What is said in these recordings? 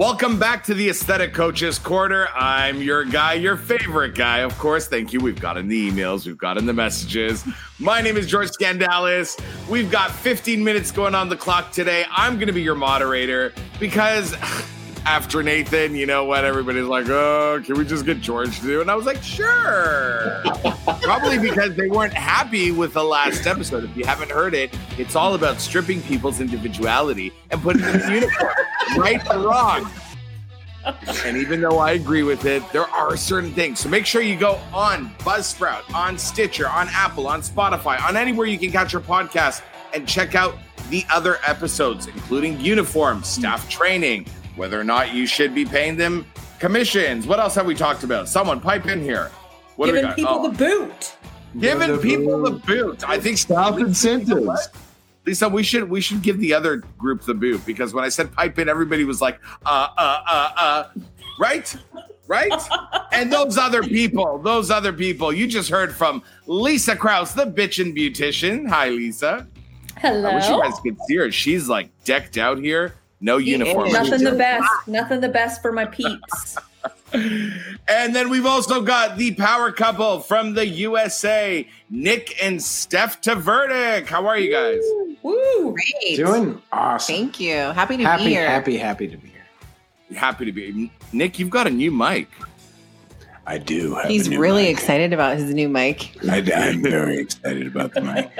Welcome back to the Aesthetic Coaches Corner. I'm your guy, your favorite guy, of course. Thank you. We've got in the emails, we've got in the messages. My name is George Scandalis. We've got 15 minutes going on the clock today. I'm going to be your moderator because after Nathan, you know what? Everybody's like, oh, can we just get George to do? And I was like, sure. Probably because they weren't happy with the last episode. If you haven't heard it, it's all about stripping people's individuality and putting them in uniform, right or wrong. And even though I agree with it, there are certain things. So make sure you go on Buzzsprout, on Stitcher, on Apple, on Spotify, on anywhere you can catch your podcast and check out the other episodes, including uniform, staff training, whether or not you should be paying them commissions. What else have we talked about? Someone pipe in here. What do we Giving got? people Oh, the boot. giving the people the boot. boot. I think Staff incentives. Leisa, we should we should give the other group the boot because when I said pipe in, everybody was like, uh, uh, uh, uh, right, right. and those other people, those other people, you just heard from Leisa Kraus, the bitchin' beautician. Hi, Leisa. Hello. I wish you guys could see her. She's like decked out here, no uniform. is. Nothing the best. Nothing the best for my peeps. And then we've also got the power couple from the USA, Nick and Steph Tvrdik. How are you guys? Woo. Great. Doing awesome. Thank you. Happy to happy, be here. happy, happy to be here. Happy to be. Nick, you've got a new mic. I do. Have He's a new really mic. excited about his new mic. I, I'm very excited about the mic.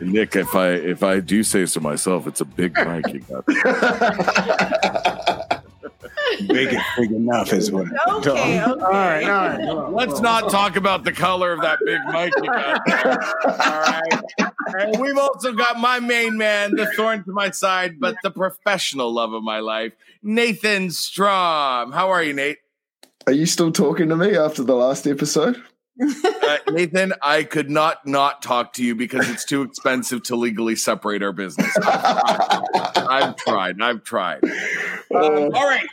Nick, if I if I do say so myself, it's a big mic you got. big, big enough is what. Okay, okay. All right, all right. well, Let's well, not talk about the color of that big mic you got there. All right. And we've also got my main man, the thorn to my side, but the professional love of my life, Nathan Strom. How are you, Nate? Are you still talking to me after the last episode? Uh, Nathan, I could not not talk to you because it's too expensive to legally separate our business. I've tried. I've tried. Um, all right.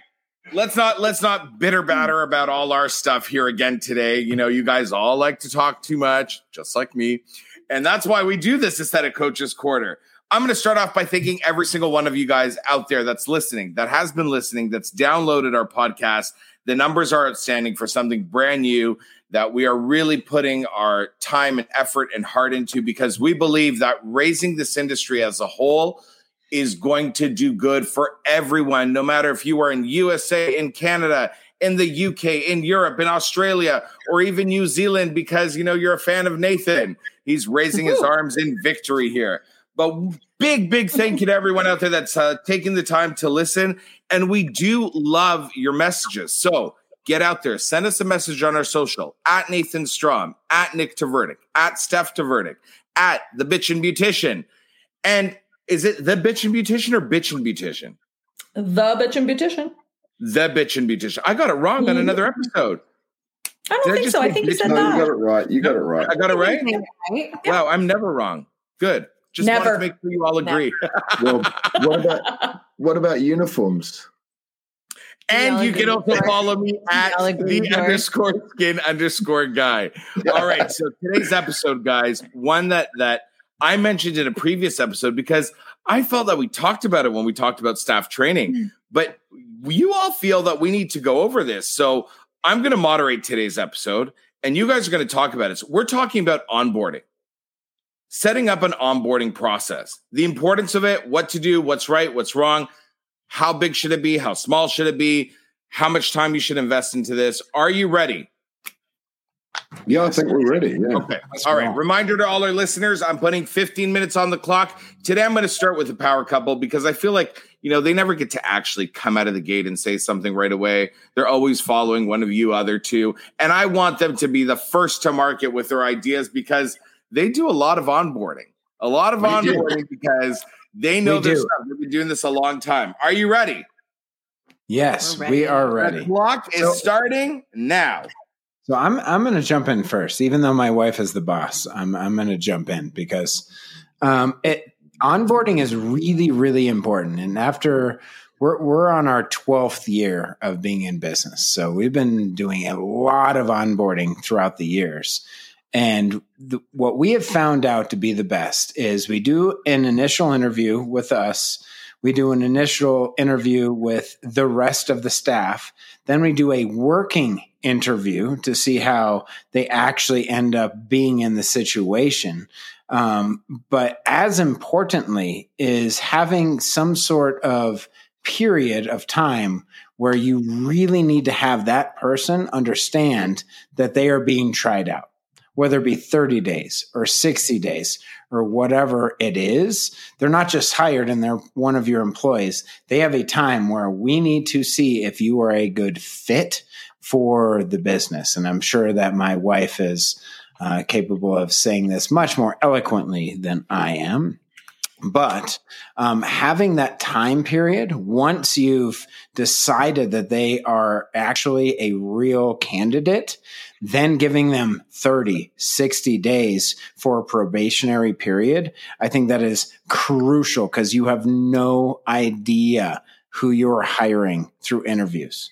Let's not let's not bitter batter about all our stuff here again today. You know, you guys all like to talk too much, just like me. And that's why we do this aesthetic coaches corner. I'm going to start off by thanking every single one of you guys out there that's listening, that has been listening, that's downloaded our podcast. The numbers are outstanding for something brand new that we are really putting our time and effort and heart into because we believe that raising this industry as a whole is going to do good for everyone, no matter if you are in USA, in Canada, in the UK, in Europe, in Australia, or even New Zealand, because you know you're a fan of Nathan. He's raising his arms in victory here. But big, big thank you to everyone out there that's uh, taking the time to listen. And we do love your messages. So get out there, send us a message on our social at Nathan Strom, at Nick Tvrdik, at Steph Tvrdik, at the Bitch and Beautician. And is it the Bitch and Beautician or Bitch and Beautician? The bitch and beautician. The Bitch and Beautician. I got it wrong on another episode. I don't Did think just so. I think you said no, you got it right. You got it right. I got it right? Right? Wow, I'm never wrong. Good. Just wanted Never. to make sure you all agree. Well, what about what about uniforms? And you can also follow me at the George. underscore skin underscore guy. All right. So today's episode, guys, one that that I mentioned in a previous episode because I felt that we talked about it when we talked about staff training, but you all feel that we need to go over this. So I'm going to moderate today's episode and you guys are going to talk about it. So we're talking about onboarding, setting up an onboarding process, the importance of it, what to do, what's right, what's wrong, how big should it be, how small should it be, how much time you should invest into this. Are you ready? Yeah, I think we're ready. Yeah. Okay. All right. Reminder to all our listeners I'm putting 15 minutes on the clock. Today, I'm going to start with the power couple because I feel like, you know, they never get to actually come out of the gate and say something right away. They're always following one of you other two. And I want them to be the first to market with their ideas because they do a lot of onboarding, a lot of We do. onboarding because they know We their do. stuff. They've been doing this a long time. Are you ready? Yes, We're ready. The clock is So- starting now. So I'm I'm going to jump in first, even though my wife is the boss. I'm I'm going to jump in because um, it onboarding is really really important. And after we're we're on our twelfth year of being in business, so we've been doing a lot of onboarding throughout the years. And the, what we have found out to be the best is we do an initial interview with us We do an initial interview with the rest of the staff. Then we do a working interview to see how they actually end up being in the situation. Um, but as importantly, is having some sort of period of time where you really need to have that person understand that they are being tried out, whether it be 30 days or 60 days or whatever it is. They're not just hired and they're one of your employees. They have a time where we need to see if you are a good fit for the business. And I'm sure that my wife is uh, capable of saying this much more eloquently than I am. But um, having that time period, once you've decided that they are actually a real candidate, then giving them 30, 60 days for a probationary period, I think that is crucial because you have no idea who you're hiring through interviews.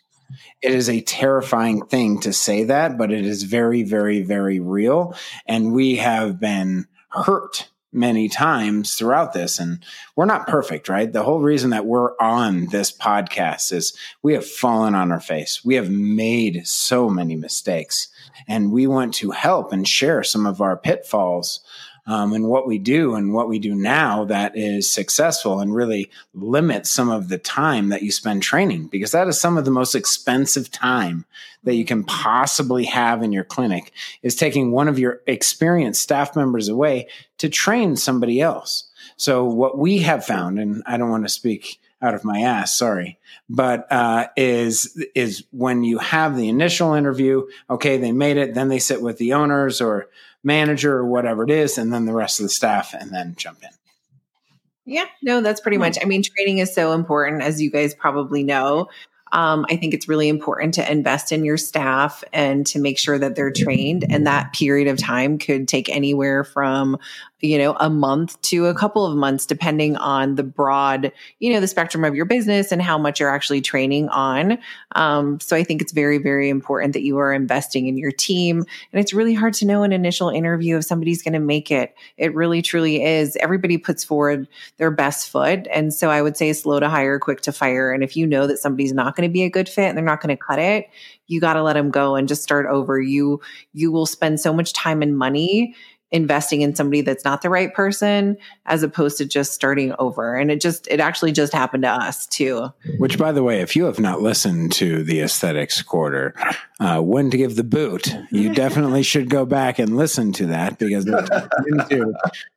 It is a terrifying thing to say that, but it is very, very, very real. And we have been hurt many times throughout this and we're not perfect right the whole reason that we're on this podcast is we have fallen on our face we have made so many mistakes and we want to help and share some of our pitfalls um, and what we do and what we do now that is successful and really limit some of the time that you spend training because that is some of the most expensive time that you can possibly have in your clinic is taking one of your experienced staff members away to train somebody else. So what we have found, and I don't want to speak out of my ass, sorry, but uh, is is when you have the initial interview, okay, they made it, then they sit with the owners or manager or whatever it is, and then the rest of the staff, and then jump in. Yeah, no, that's pretty much. I mean, training is so important, as you guys probably know. Um, I think it's really important to invest in your staff and to make sure that they're trained. And that period of time could take anywhere from you know, a month to a couple of months, depending on the broad, you know, the spectrum of your business and how much you're actually training on. Um, so I think it's very, very important that you are investing in your team. And it's really hard to know an initial interview if somebody's going to make it. It really, truly is. Everybody puts forward their best foot. And so I would say slow to hire, quick to fire. And if you know that somebody's not going to be a good fit and they're not going to cut it, you got to let them go and just start over. You, you will spend so much time and money investing in somebody that's not the right person as opposed to just starting over. And it just it actually just happened to us too. Which by the way if you have not listened to the aesthetics corner uh, when to give the boot you definitely should go back and listen to that because into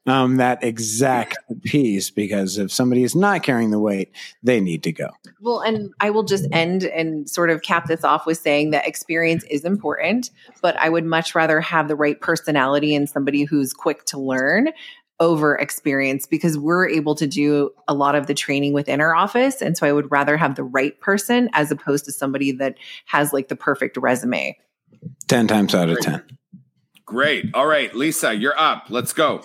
um, that exact piece because if somebody is not carrying the weight they need to go. Well and i will just end and sort of cap this off with saying that experience is important but i would much rather have the right personality in somebody who's quick to learn over experience because we're able to do a lot of the training within our office. And so I would rather have the right person as opposed to somebody that has like the perfect resume. 10 times out of 10. Great. All right, Leisa, you're up. Let's go.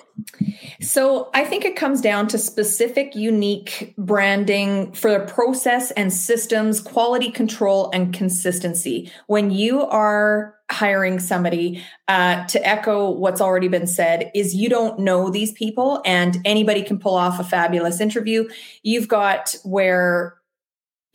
So I think it comes down to specific, unique branding for the process and systems, quality control, and consistency. When you are hiring somebody, uh, to echo what's already been said, is you don't know these people and anybody can pull off a fabulous interview. You've got where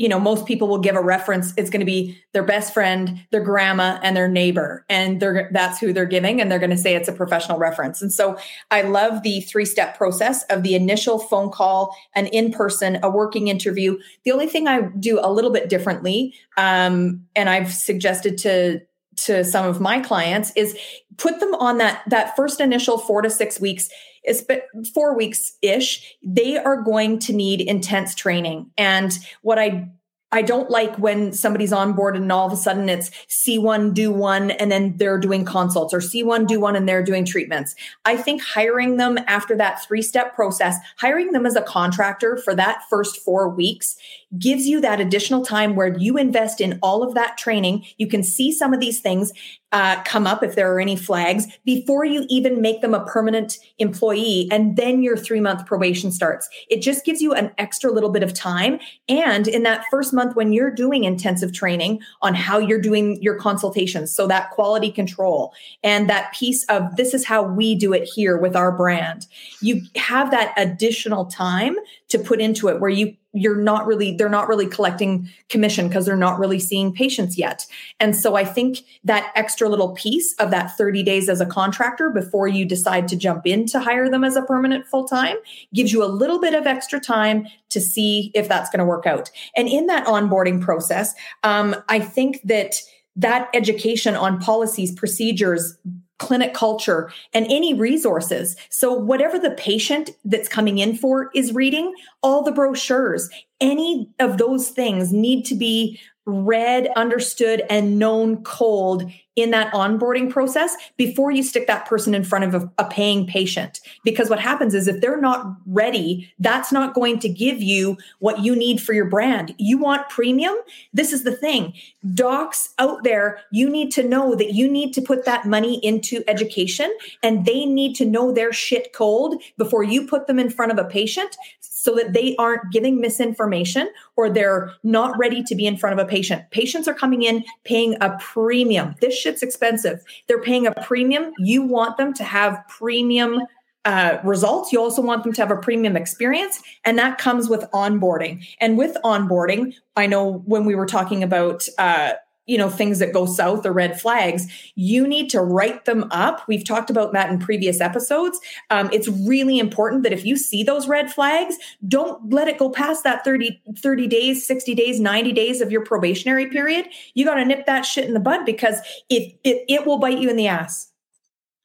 you know, most people will give a reference. It's going to be their best friend, their grandma, and their neighbor, and they're that's who they're giving, and they're going to say it's a professional reference. And so, I love the three step process of the initial phone call, an in person, a working interview. The only thing I do a little bit differently, um, and I've suggested to to some of my clients, is put them on that that first initial four to six weeks is four weeks ish, they are going to need intense training. And what I I don't like when somebody's on board and all of a sudden it's see one, do one, and then they're doing consults or see one, do one, and they're doing treatments. I think hiring them after that three step process, hiring them as a contractor for that first four weeks gives you that additional time where you invest in all of that training. You can see some of these things uh, come up if there are any flags before you even make them a permanent employee. And then your three month probation starts. It just gives you an extra little bit of time. And in that first month, when you're doing intensive training on how you're doing your consultations, so that quality control and that piece of this is how we do it here with our brand, you have that additional time to put into it where you you're not really they're not really collecting commission because they're not really seeing patients yet. And so i think that extra little piece of that 30 days as a contractor before you decide to jump in to hire them as a permanent full time gives you a little bit of extra time to see if that's going to work out. And in that onboarding process um, i think that that education on policies procedures clinic culture and any resources. So, whatever the patient that's coming in for is reading, all the brochures, any of those things need to be read, understood, and known cold in that onboarding process before you stick that person in front of a, a, paying patient. Because what happens is if they're not ready, that's not going to give you what you need for your brand. You want premium. This is the thing. Docs out there, you need to know that you need to put that money into education and they need to know their shit cold before you put them in front of a patient so that they aren't giving misinformation or they're not ready to be in front of a patient. Patients are coming in paying a premium. This shit's expensive. They're paying a premium. You want them to have premium uh, results. You also want them to have a premium experience, and that comes with onboarding. And with onboarding, I know when we were talking about uh, you know things that go south or red flags you need to write them up. We've talked about that in previous episodes. Um, it's really important that if you see those red flags don't let it go past that 30 30 days 60 days 90 days of your probationary period. You got to nip that shit in the bud because it, it it will bite you in the ass.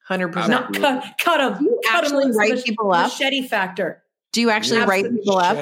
100% not cut cut them you cut actually them write people up. machete factor. Do you actually write people up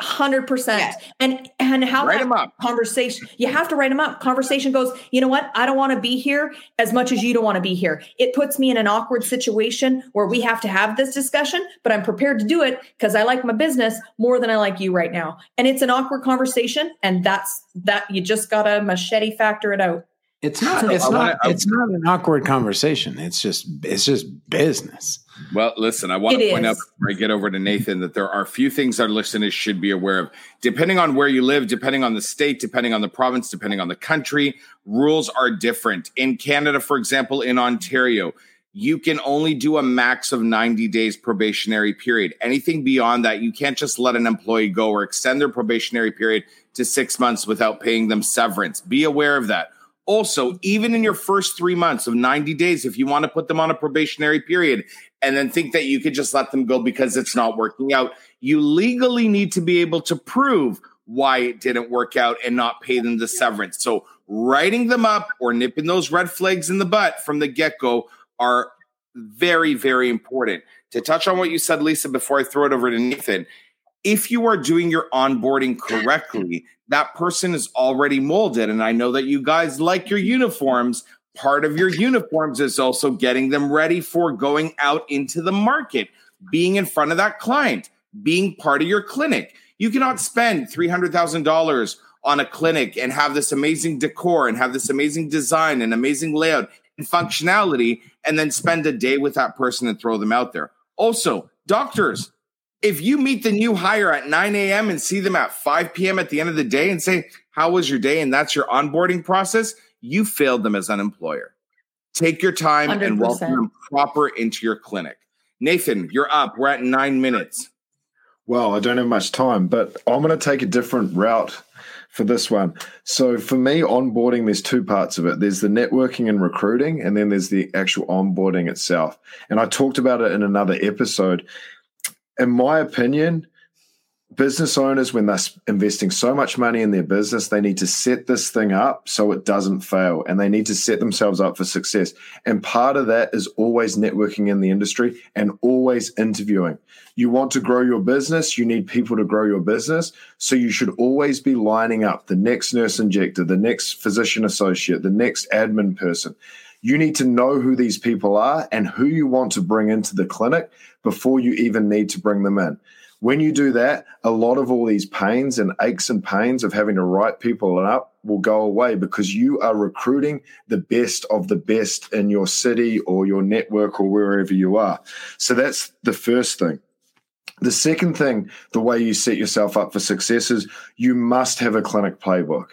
Hundred percent, and and how Write that 'em up. conversation. You have to write them up. Conversation goes. You know what? I don't want to be here as much as you don't want to be here. It puts me in an awkward situation where we have to have this discussion, but I'm prepared to do it because I like my business more than I like you right now. And it's an awkward conversation, and that's that. You just gotta machete factor it out. It's not. It's I not. wanna- I- it's not an awkward conversation. It's just. It's just business. Well, listen, I want It to point is. out before I get over to Nathan that there are a few things our listeners should be aware of. Depending on where you live, depending on the state, depending on the province, depending on the country, rules are different. In Canada, for example, in Ontario, you can only do a max of 90 days probationary period. Anything beyond that, you can't just let an employee go or extend their probationary period to six months without paying them severance. Be aware of that. Also, even in your first three months of 90 days, if you want to put them on a probationary period and then think that you could just let them go because it's not working out, you legally need to be able to prove why it didn't work out and not pay them the severance. So, writing them up or nipping those red flags in the butt from the get go are very, very important. To touch on what you said, Leisa, before I throw it over to Nathan, if you are doing your onboarding correctly, that person is already molded. And I know that you guys like your uniforms. Part of your uniforms is also getting them ready for going out into the market, being in front of that client, being part of your clinic. You cannot spend $300,000 on a clinic and have this amazing decor and have this amazing design and amazing layout and functionality and then spend a day with that person and throw them out there. Also, doctors, if you meet the new hire at 9 a.m. and see them at 5 p.m. at the end of the day and say, How was your day? And that's your onboarding process, you failed them as an employer. Take your time and 100%. welcome them proper into your clinic. Nathan, you're up. We're at nine minutes. Well, I don't have much time, but I'm going to take a different route for this one. So, for me, onboarding, there's two parts of it there's the networking and recruiting, and then there's the actual onboarding itself. And I talked about it in another episode. In my opinion, business owners, when they're investing so much money in their business, they need to set this thing up so it doesn't fail and they need to set themselves up for success. And part of that is always networking in the industry and always interviewing. You want to grow your business, you need people to grow your business. So you should always be lining up the next nurse injector, the next physician associate, the next admin person. You need to know who these people are and who you want to bring into the clinic before you even need to bring them in. When you do that, a lot of all these pains and aches and pains of having to write people up will go away because you are recruiting the best of the best in your city or your network or wherever you are. So that's the first thing. The second thing, the way you set yourself up for success is you must have a clinic playbook.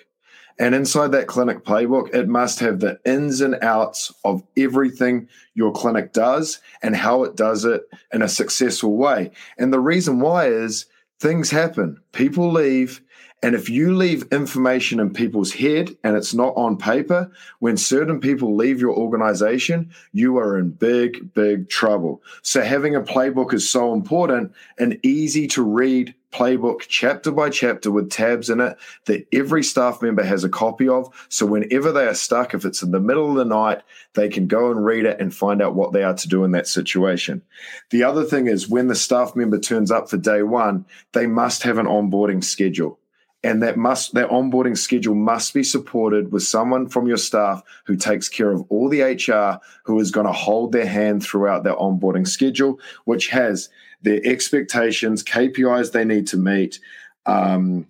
And inside that clinic playbook, it must have the ins and outs of everything your clinic does and how it does it in a successful way. And the reason why is things happen. People leave. And if you leave information in people's head and it's not on paper, when certain people leave your organization, you are in big, big trouble. So having a playbook is so important and easy to read playbook chapter by chapter with tabs in it that every staff member has a copy of. So whenever they are stuck, if it's in the middle of the night, they can go and read it and find out what they are to do in that situation. The other thing is when the staff member turns up for day one, they must have an onboarding schedule and that must that onboarding schedule must be supported with someone from your staff who takes care of all the HR who is going to hold their hand throughout their onboarding schedule which has their expectations KPIs they need to meet um,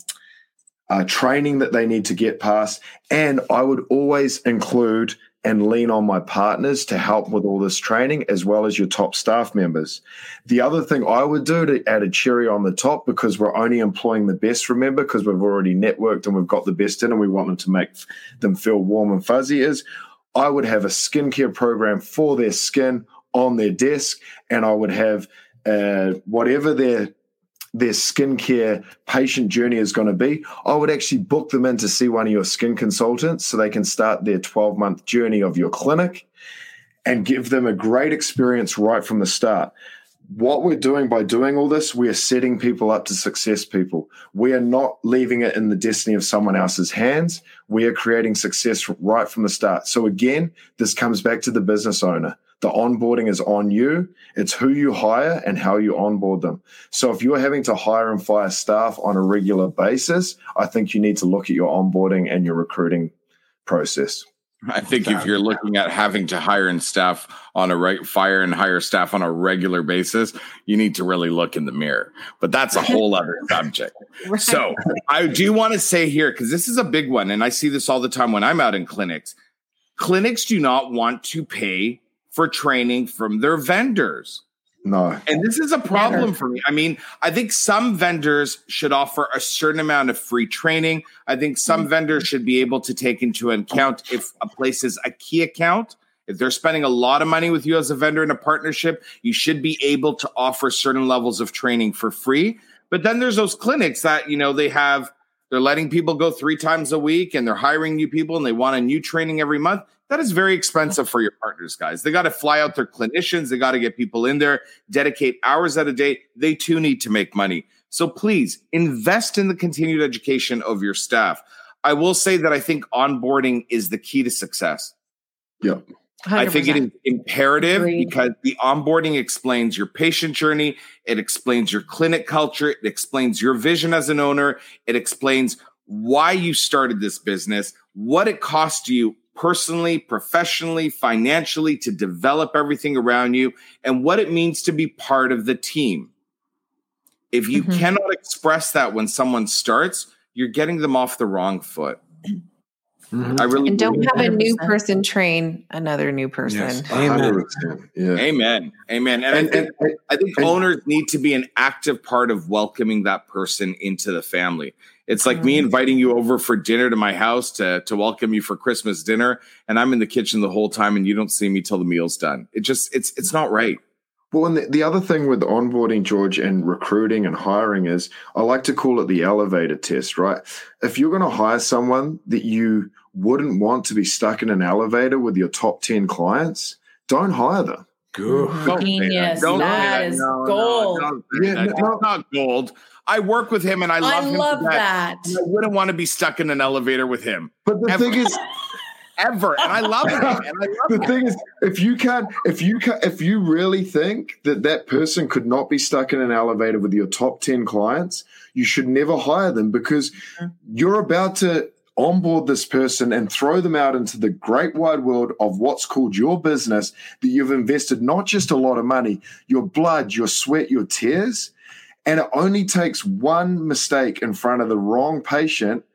uh, training that they need to get past and I would always include and lean on my partners to help with all this training as well as your top staff members. The other thing I would do to add a cherry on the top because we're only employing the best, remember, because we've already networked and we've got the best in and we want them to make them feel warm and fuzzy is I would have a skincare program for their skin on their desk and I would have uh, whatever their their skincare patient journey is going to be, I would actually book them in to see one of your skin consultants so they can start their 12 month journey of your clinic and give them a great experience right from the start. What we're doing by doing all this, we are setting people up to success, people. We are not leaving it in the destiny of someone else's hands. We are creating success right from the start. So, again, this comes back to the business owner the onboarding is on you. It's who you hire and how you onboard them. So if you're having to hire and fire staff on a regular basis, I think you need to look at your onboarding and your recruiting process. I think if you're looking at having to hire and staff on a right fire and hire staff on a regular basis, you need to really look in the mirror. But that's a whole other subject. Right. So I do want to say here, because this is a big one, and I see this all the time when I'm out in clinics. Clinics do not want to pay for training from their vendors. No. And this is a problem for me. I mean, I think some vendors should offer a certain amount of free training. I think some mm-hmm. vendors should be able to take into account if a place is a key account. If they're spending a lot of money with you as a vendor in a partnership, you should be able to offer certain levels of training for free. But then there's those clinics that, you know, they have they're letting people go three times a week and they're hiring new people and they want a new training every month. That is very expensive for your partners, guys. They got to fly out their clinicians, they got to get people in there, dedicate hours at a day. They too need to make money. So please invest in the continued education of your staff. I will say that I think onboarding is the key to success. Yeah. 100%. I think it is imperative Agreed. because the onboarding explains your patient journey, it explains your clinic culture, it explains your vision as an owner, it explains why you started this business, what it cost you personally, professionally, financially to develop everything around you, and what it means to be part of the team. If you mm-hmm. cannot express that when someone starts, you're getting them off the wrong foot. Mm-hmm. I really and don't have 100%. a new person train another new person. Yes. Amen. Yeah. Amen. Amen. And, and, I think, and, I think owners need to be an active part of welcoming that person into the family. It's like mm-hmm. me inviting you over for dinner to my house to to welcome you for Christmas dinner, and I'm in the kitchen the whole time, and you don't see me till the meal's done. It just it's it's not right. Well, and the, the other thing with onboarding, George, and recruiting and hiring is I like to call it the elevator test, right? If you're going to hire someone that you wouldn't want to be stuck in an elevator with your top 10 clients, don't hire them. Good. Mm-hmm. Genius. Don't that is no, gold. No, yeah, no, not gold. I work with him and I love I him. love that. I wouldn't want to be stuck in an elevator with him. But the Ever. thing is, ever. And I love it. I love the it. thing is, if you can't, if you can, if you really think that that person could not be stuck in an elevator with your top ten clients, you should never hire them because mm-hmm. you're about to onboard this person and throw them out into the great wide world of what's called your business that you've invested not just a lot of money, your blood, your sweat, your tears. And it only takes one mistake in front of the wrong patient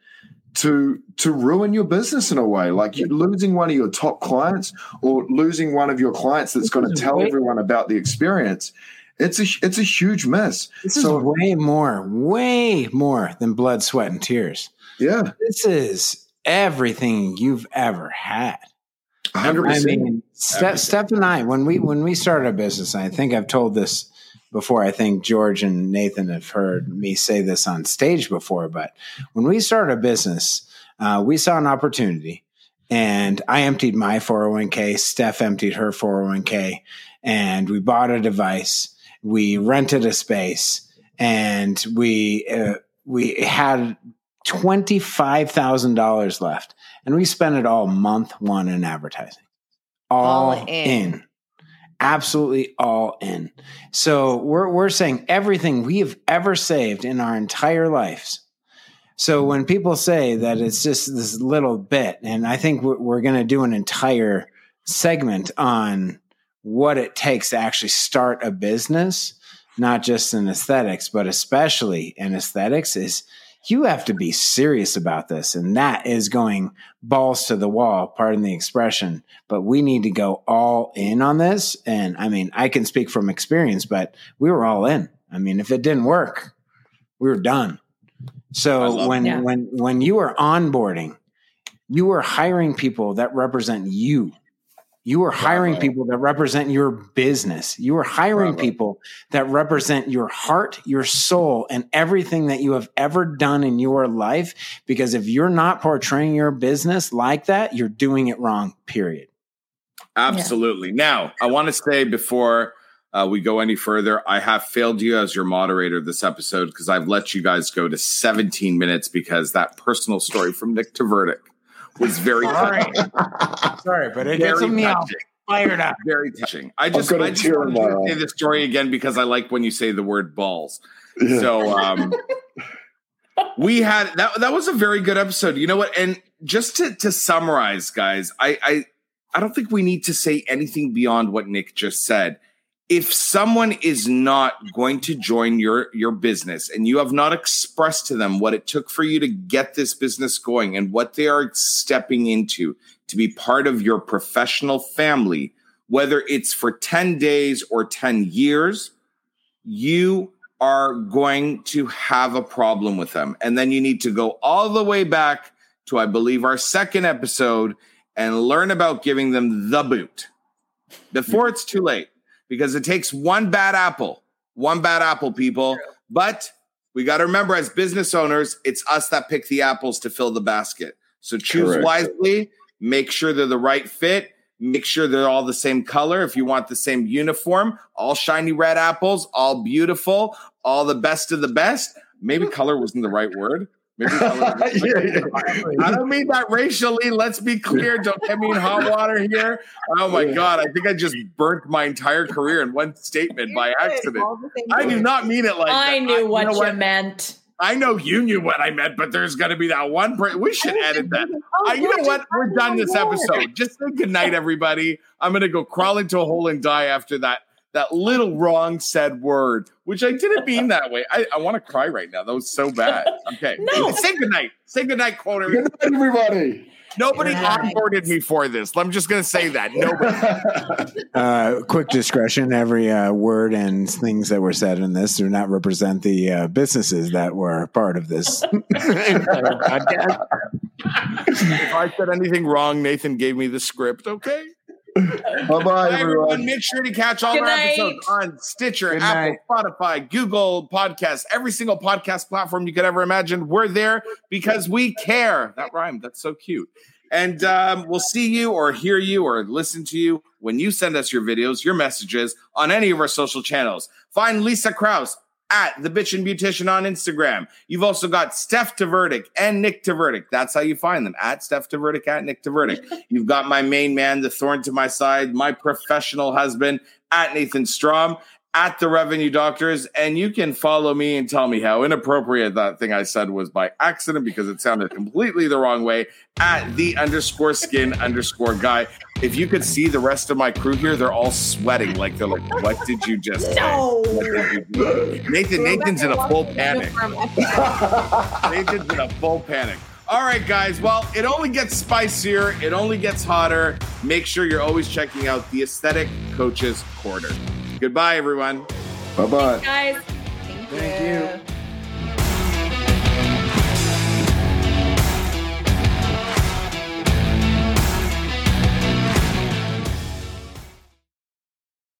to to ruin your business in a way. Like you're losing one of your top clients or losing one of your clients that's going to tell everyone about the experience it's a it's a huge mess. This so, is way more way more than blood sweat and tears yeah this is everything you've ever had 100%. I mean, Steph, Steph and I, when we when we started our business, I think I've told this before. I think George and Nathan have heard me say this on stage before, but when we started a business, uh, we saw an opportunity and I emptied my 401k. Steph emptied her 401k and we bought a device. We rented a space and we, uh, we had $25,000 left and we spent it all month one in advertising. All, all in. in. Absolutely all in. So we're, we're saying everything we have ever saved in our entire lives. So when people say that it's just this little bit, and I think we're, we're going to do an entire segment on what it takes to actually start a business, not just in aesthetics, but especially in aesthetics, is you have to be serious about this. And that is going balls to the wall, pardon the expression. But we need to go all in on this. And I mean, I can speak from experience, but we were all in. I mean, if it didn't work, we were done. So when yeah. when when you are onboarding, you are hiring people that represent you you are hiring Bravo. people that represent your business. You are hiring Bravo. people that represent your heart, your soul, and everything that you have ever done in your life. Because if you're not portraying your business like that, you're doing it wrong, period. Absolutely. Yeah. Now, I want to say before uh, we go any further, I have failed you as your moderator this episode because I've let you guys go to 17 minutes because that personal story from Nick Tvrdik was very sorry. sorry, but it gets me all fired up. Very touching. I just, I just want to say the story again because I like when you say the word balls. Yeah. So um, we had that. That was a very good episode. You know what? And just to to summarize, guys, I I I don't think we need to say anything beyond what Nick just said if someone is not going to join your your business and you have not expressed to them what it took for you to get this business going and what they are stepping into to be part of your professional family whether it's for 10 days or 10 years you are going to have a problem with them. And then you need to go all the way back to i believe our second episode and learn about giving them the boot. Before it's too late because it takes one bad apple, one bad apple, people. But we got to remember, as business owners, it's us that pick the apples to fill the basket. So choose Correct. wisely, make sure they're the right fit, make sure they're all the same color. If you want the same uniform, all shiny red apples, all beautiful, all the best of the best. Maybe color wasn't the right word. Maybe yeah, yeah. I don't mean that racially. Let's be clear. Don't get me in hot water here. Oh my God. I think I just burnt my entire career in one statement by accident. I do not mean it like I that. knew I, what you, know what meant. I know you knew what I meant, but there's going to be that one. we should edit that. Oh, you know what? We're done this episode. Just say good night, everybody. I'm going to go crawl into a hole and die after that that little wrong said word, which I didn't mean that way. I, I want to cry right now. That was so bad. Okay. no. Say goodnight. Say goodnight, quote Good night, everybody. Nobody onboarded me for this. I'm just going to say that. Nobody. uh, quick discretion every uh, word and things that were said in this do not represent the uh, businesses that were part of this podcast. if I said anything wrong, Nathan gave me the script. Okay. Bye bye, everyone. Make sure to catch all Good our night. episodes on Stitcher, Good Apple, night. Spotify, Google Podcasts, every single podcast platform you could ever imagine. We're there because we care. That rhymed. That's so cute. And um, we'll see you or hear you or listen to you when you send us your videos, your messages on any of our social channels. Find Leisa Kraus at the Bitchin' Beautician on Instagram. You've also got Steph Tvrdik and Nick Tvrdik. That's how you find them at Steph Tvrdik at Nick Tvrdik. You've got my main man, the thorn to my side, my professional husband at Nathan Strom at the Revenue Doctors, and you can follow me and tell me how inappropriate that thing I said was by accident because it sounded completely the wrong way at the underscore skin underscore guy. If you could see the rest of my crew here, they're all sweating like they're like, "What did you just no. say?" Nathan, Nathan's in a full panic. Nathan's in a full panic. All right, guys. Well, it only gets spicier. It only gets hotter. Make sure you're always checking out the Aesthetic Coaches Corner. Goodbye, everyone. Bye bye. Guys. Thank you. You.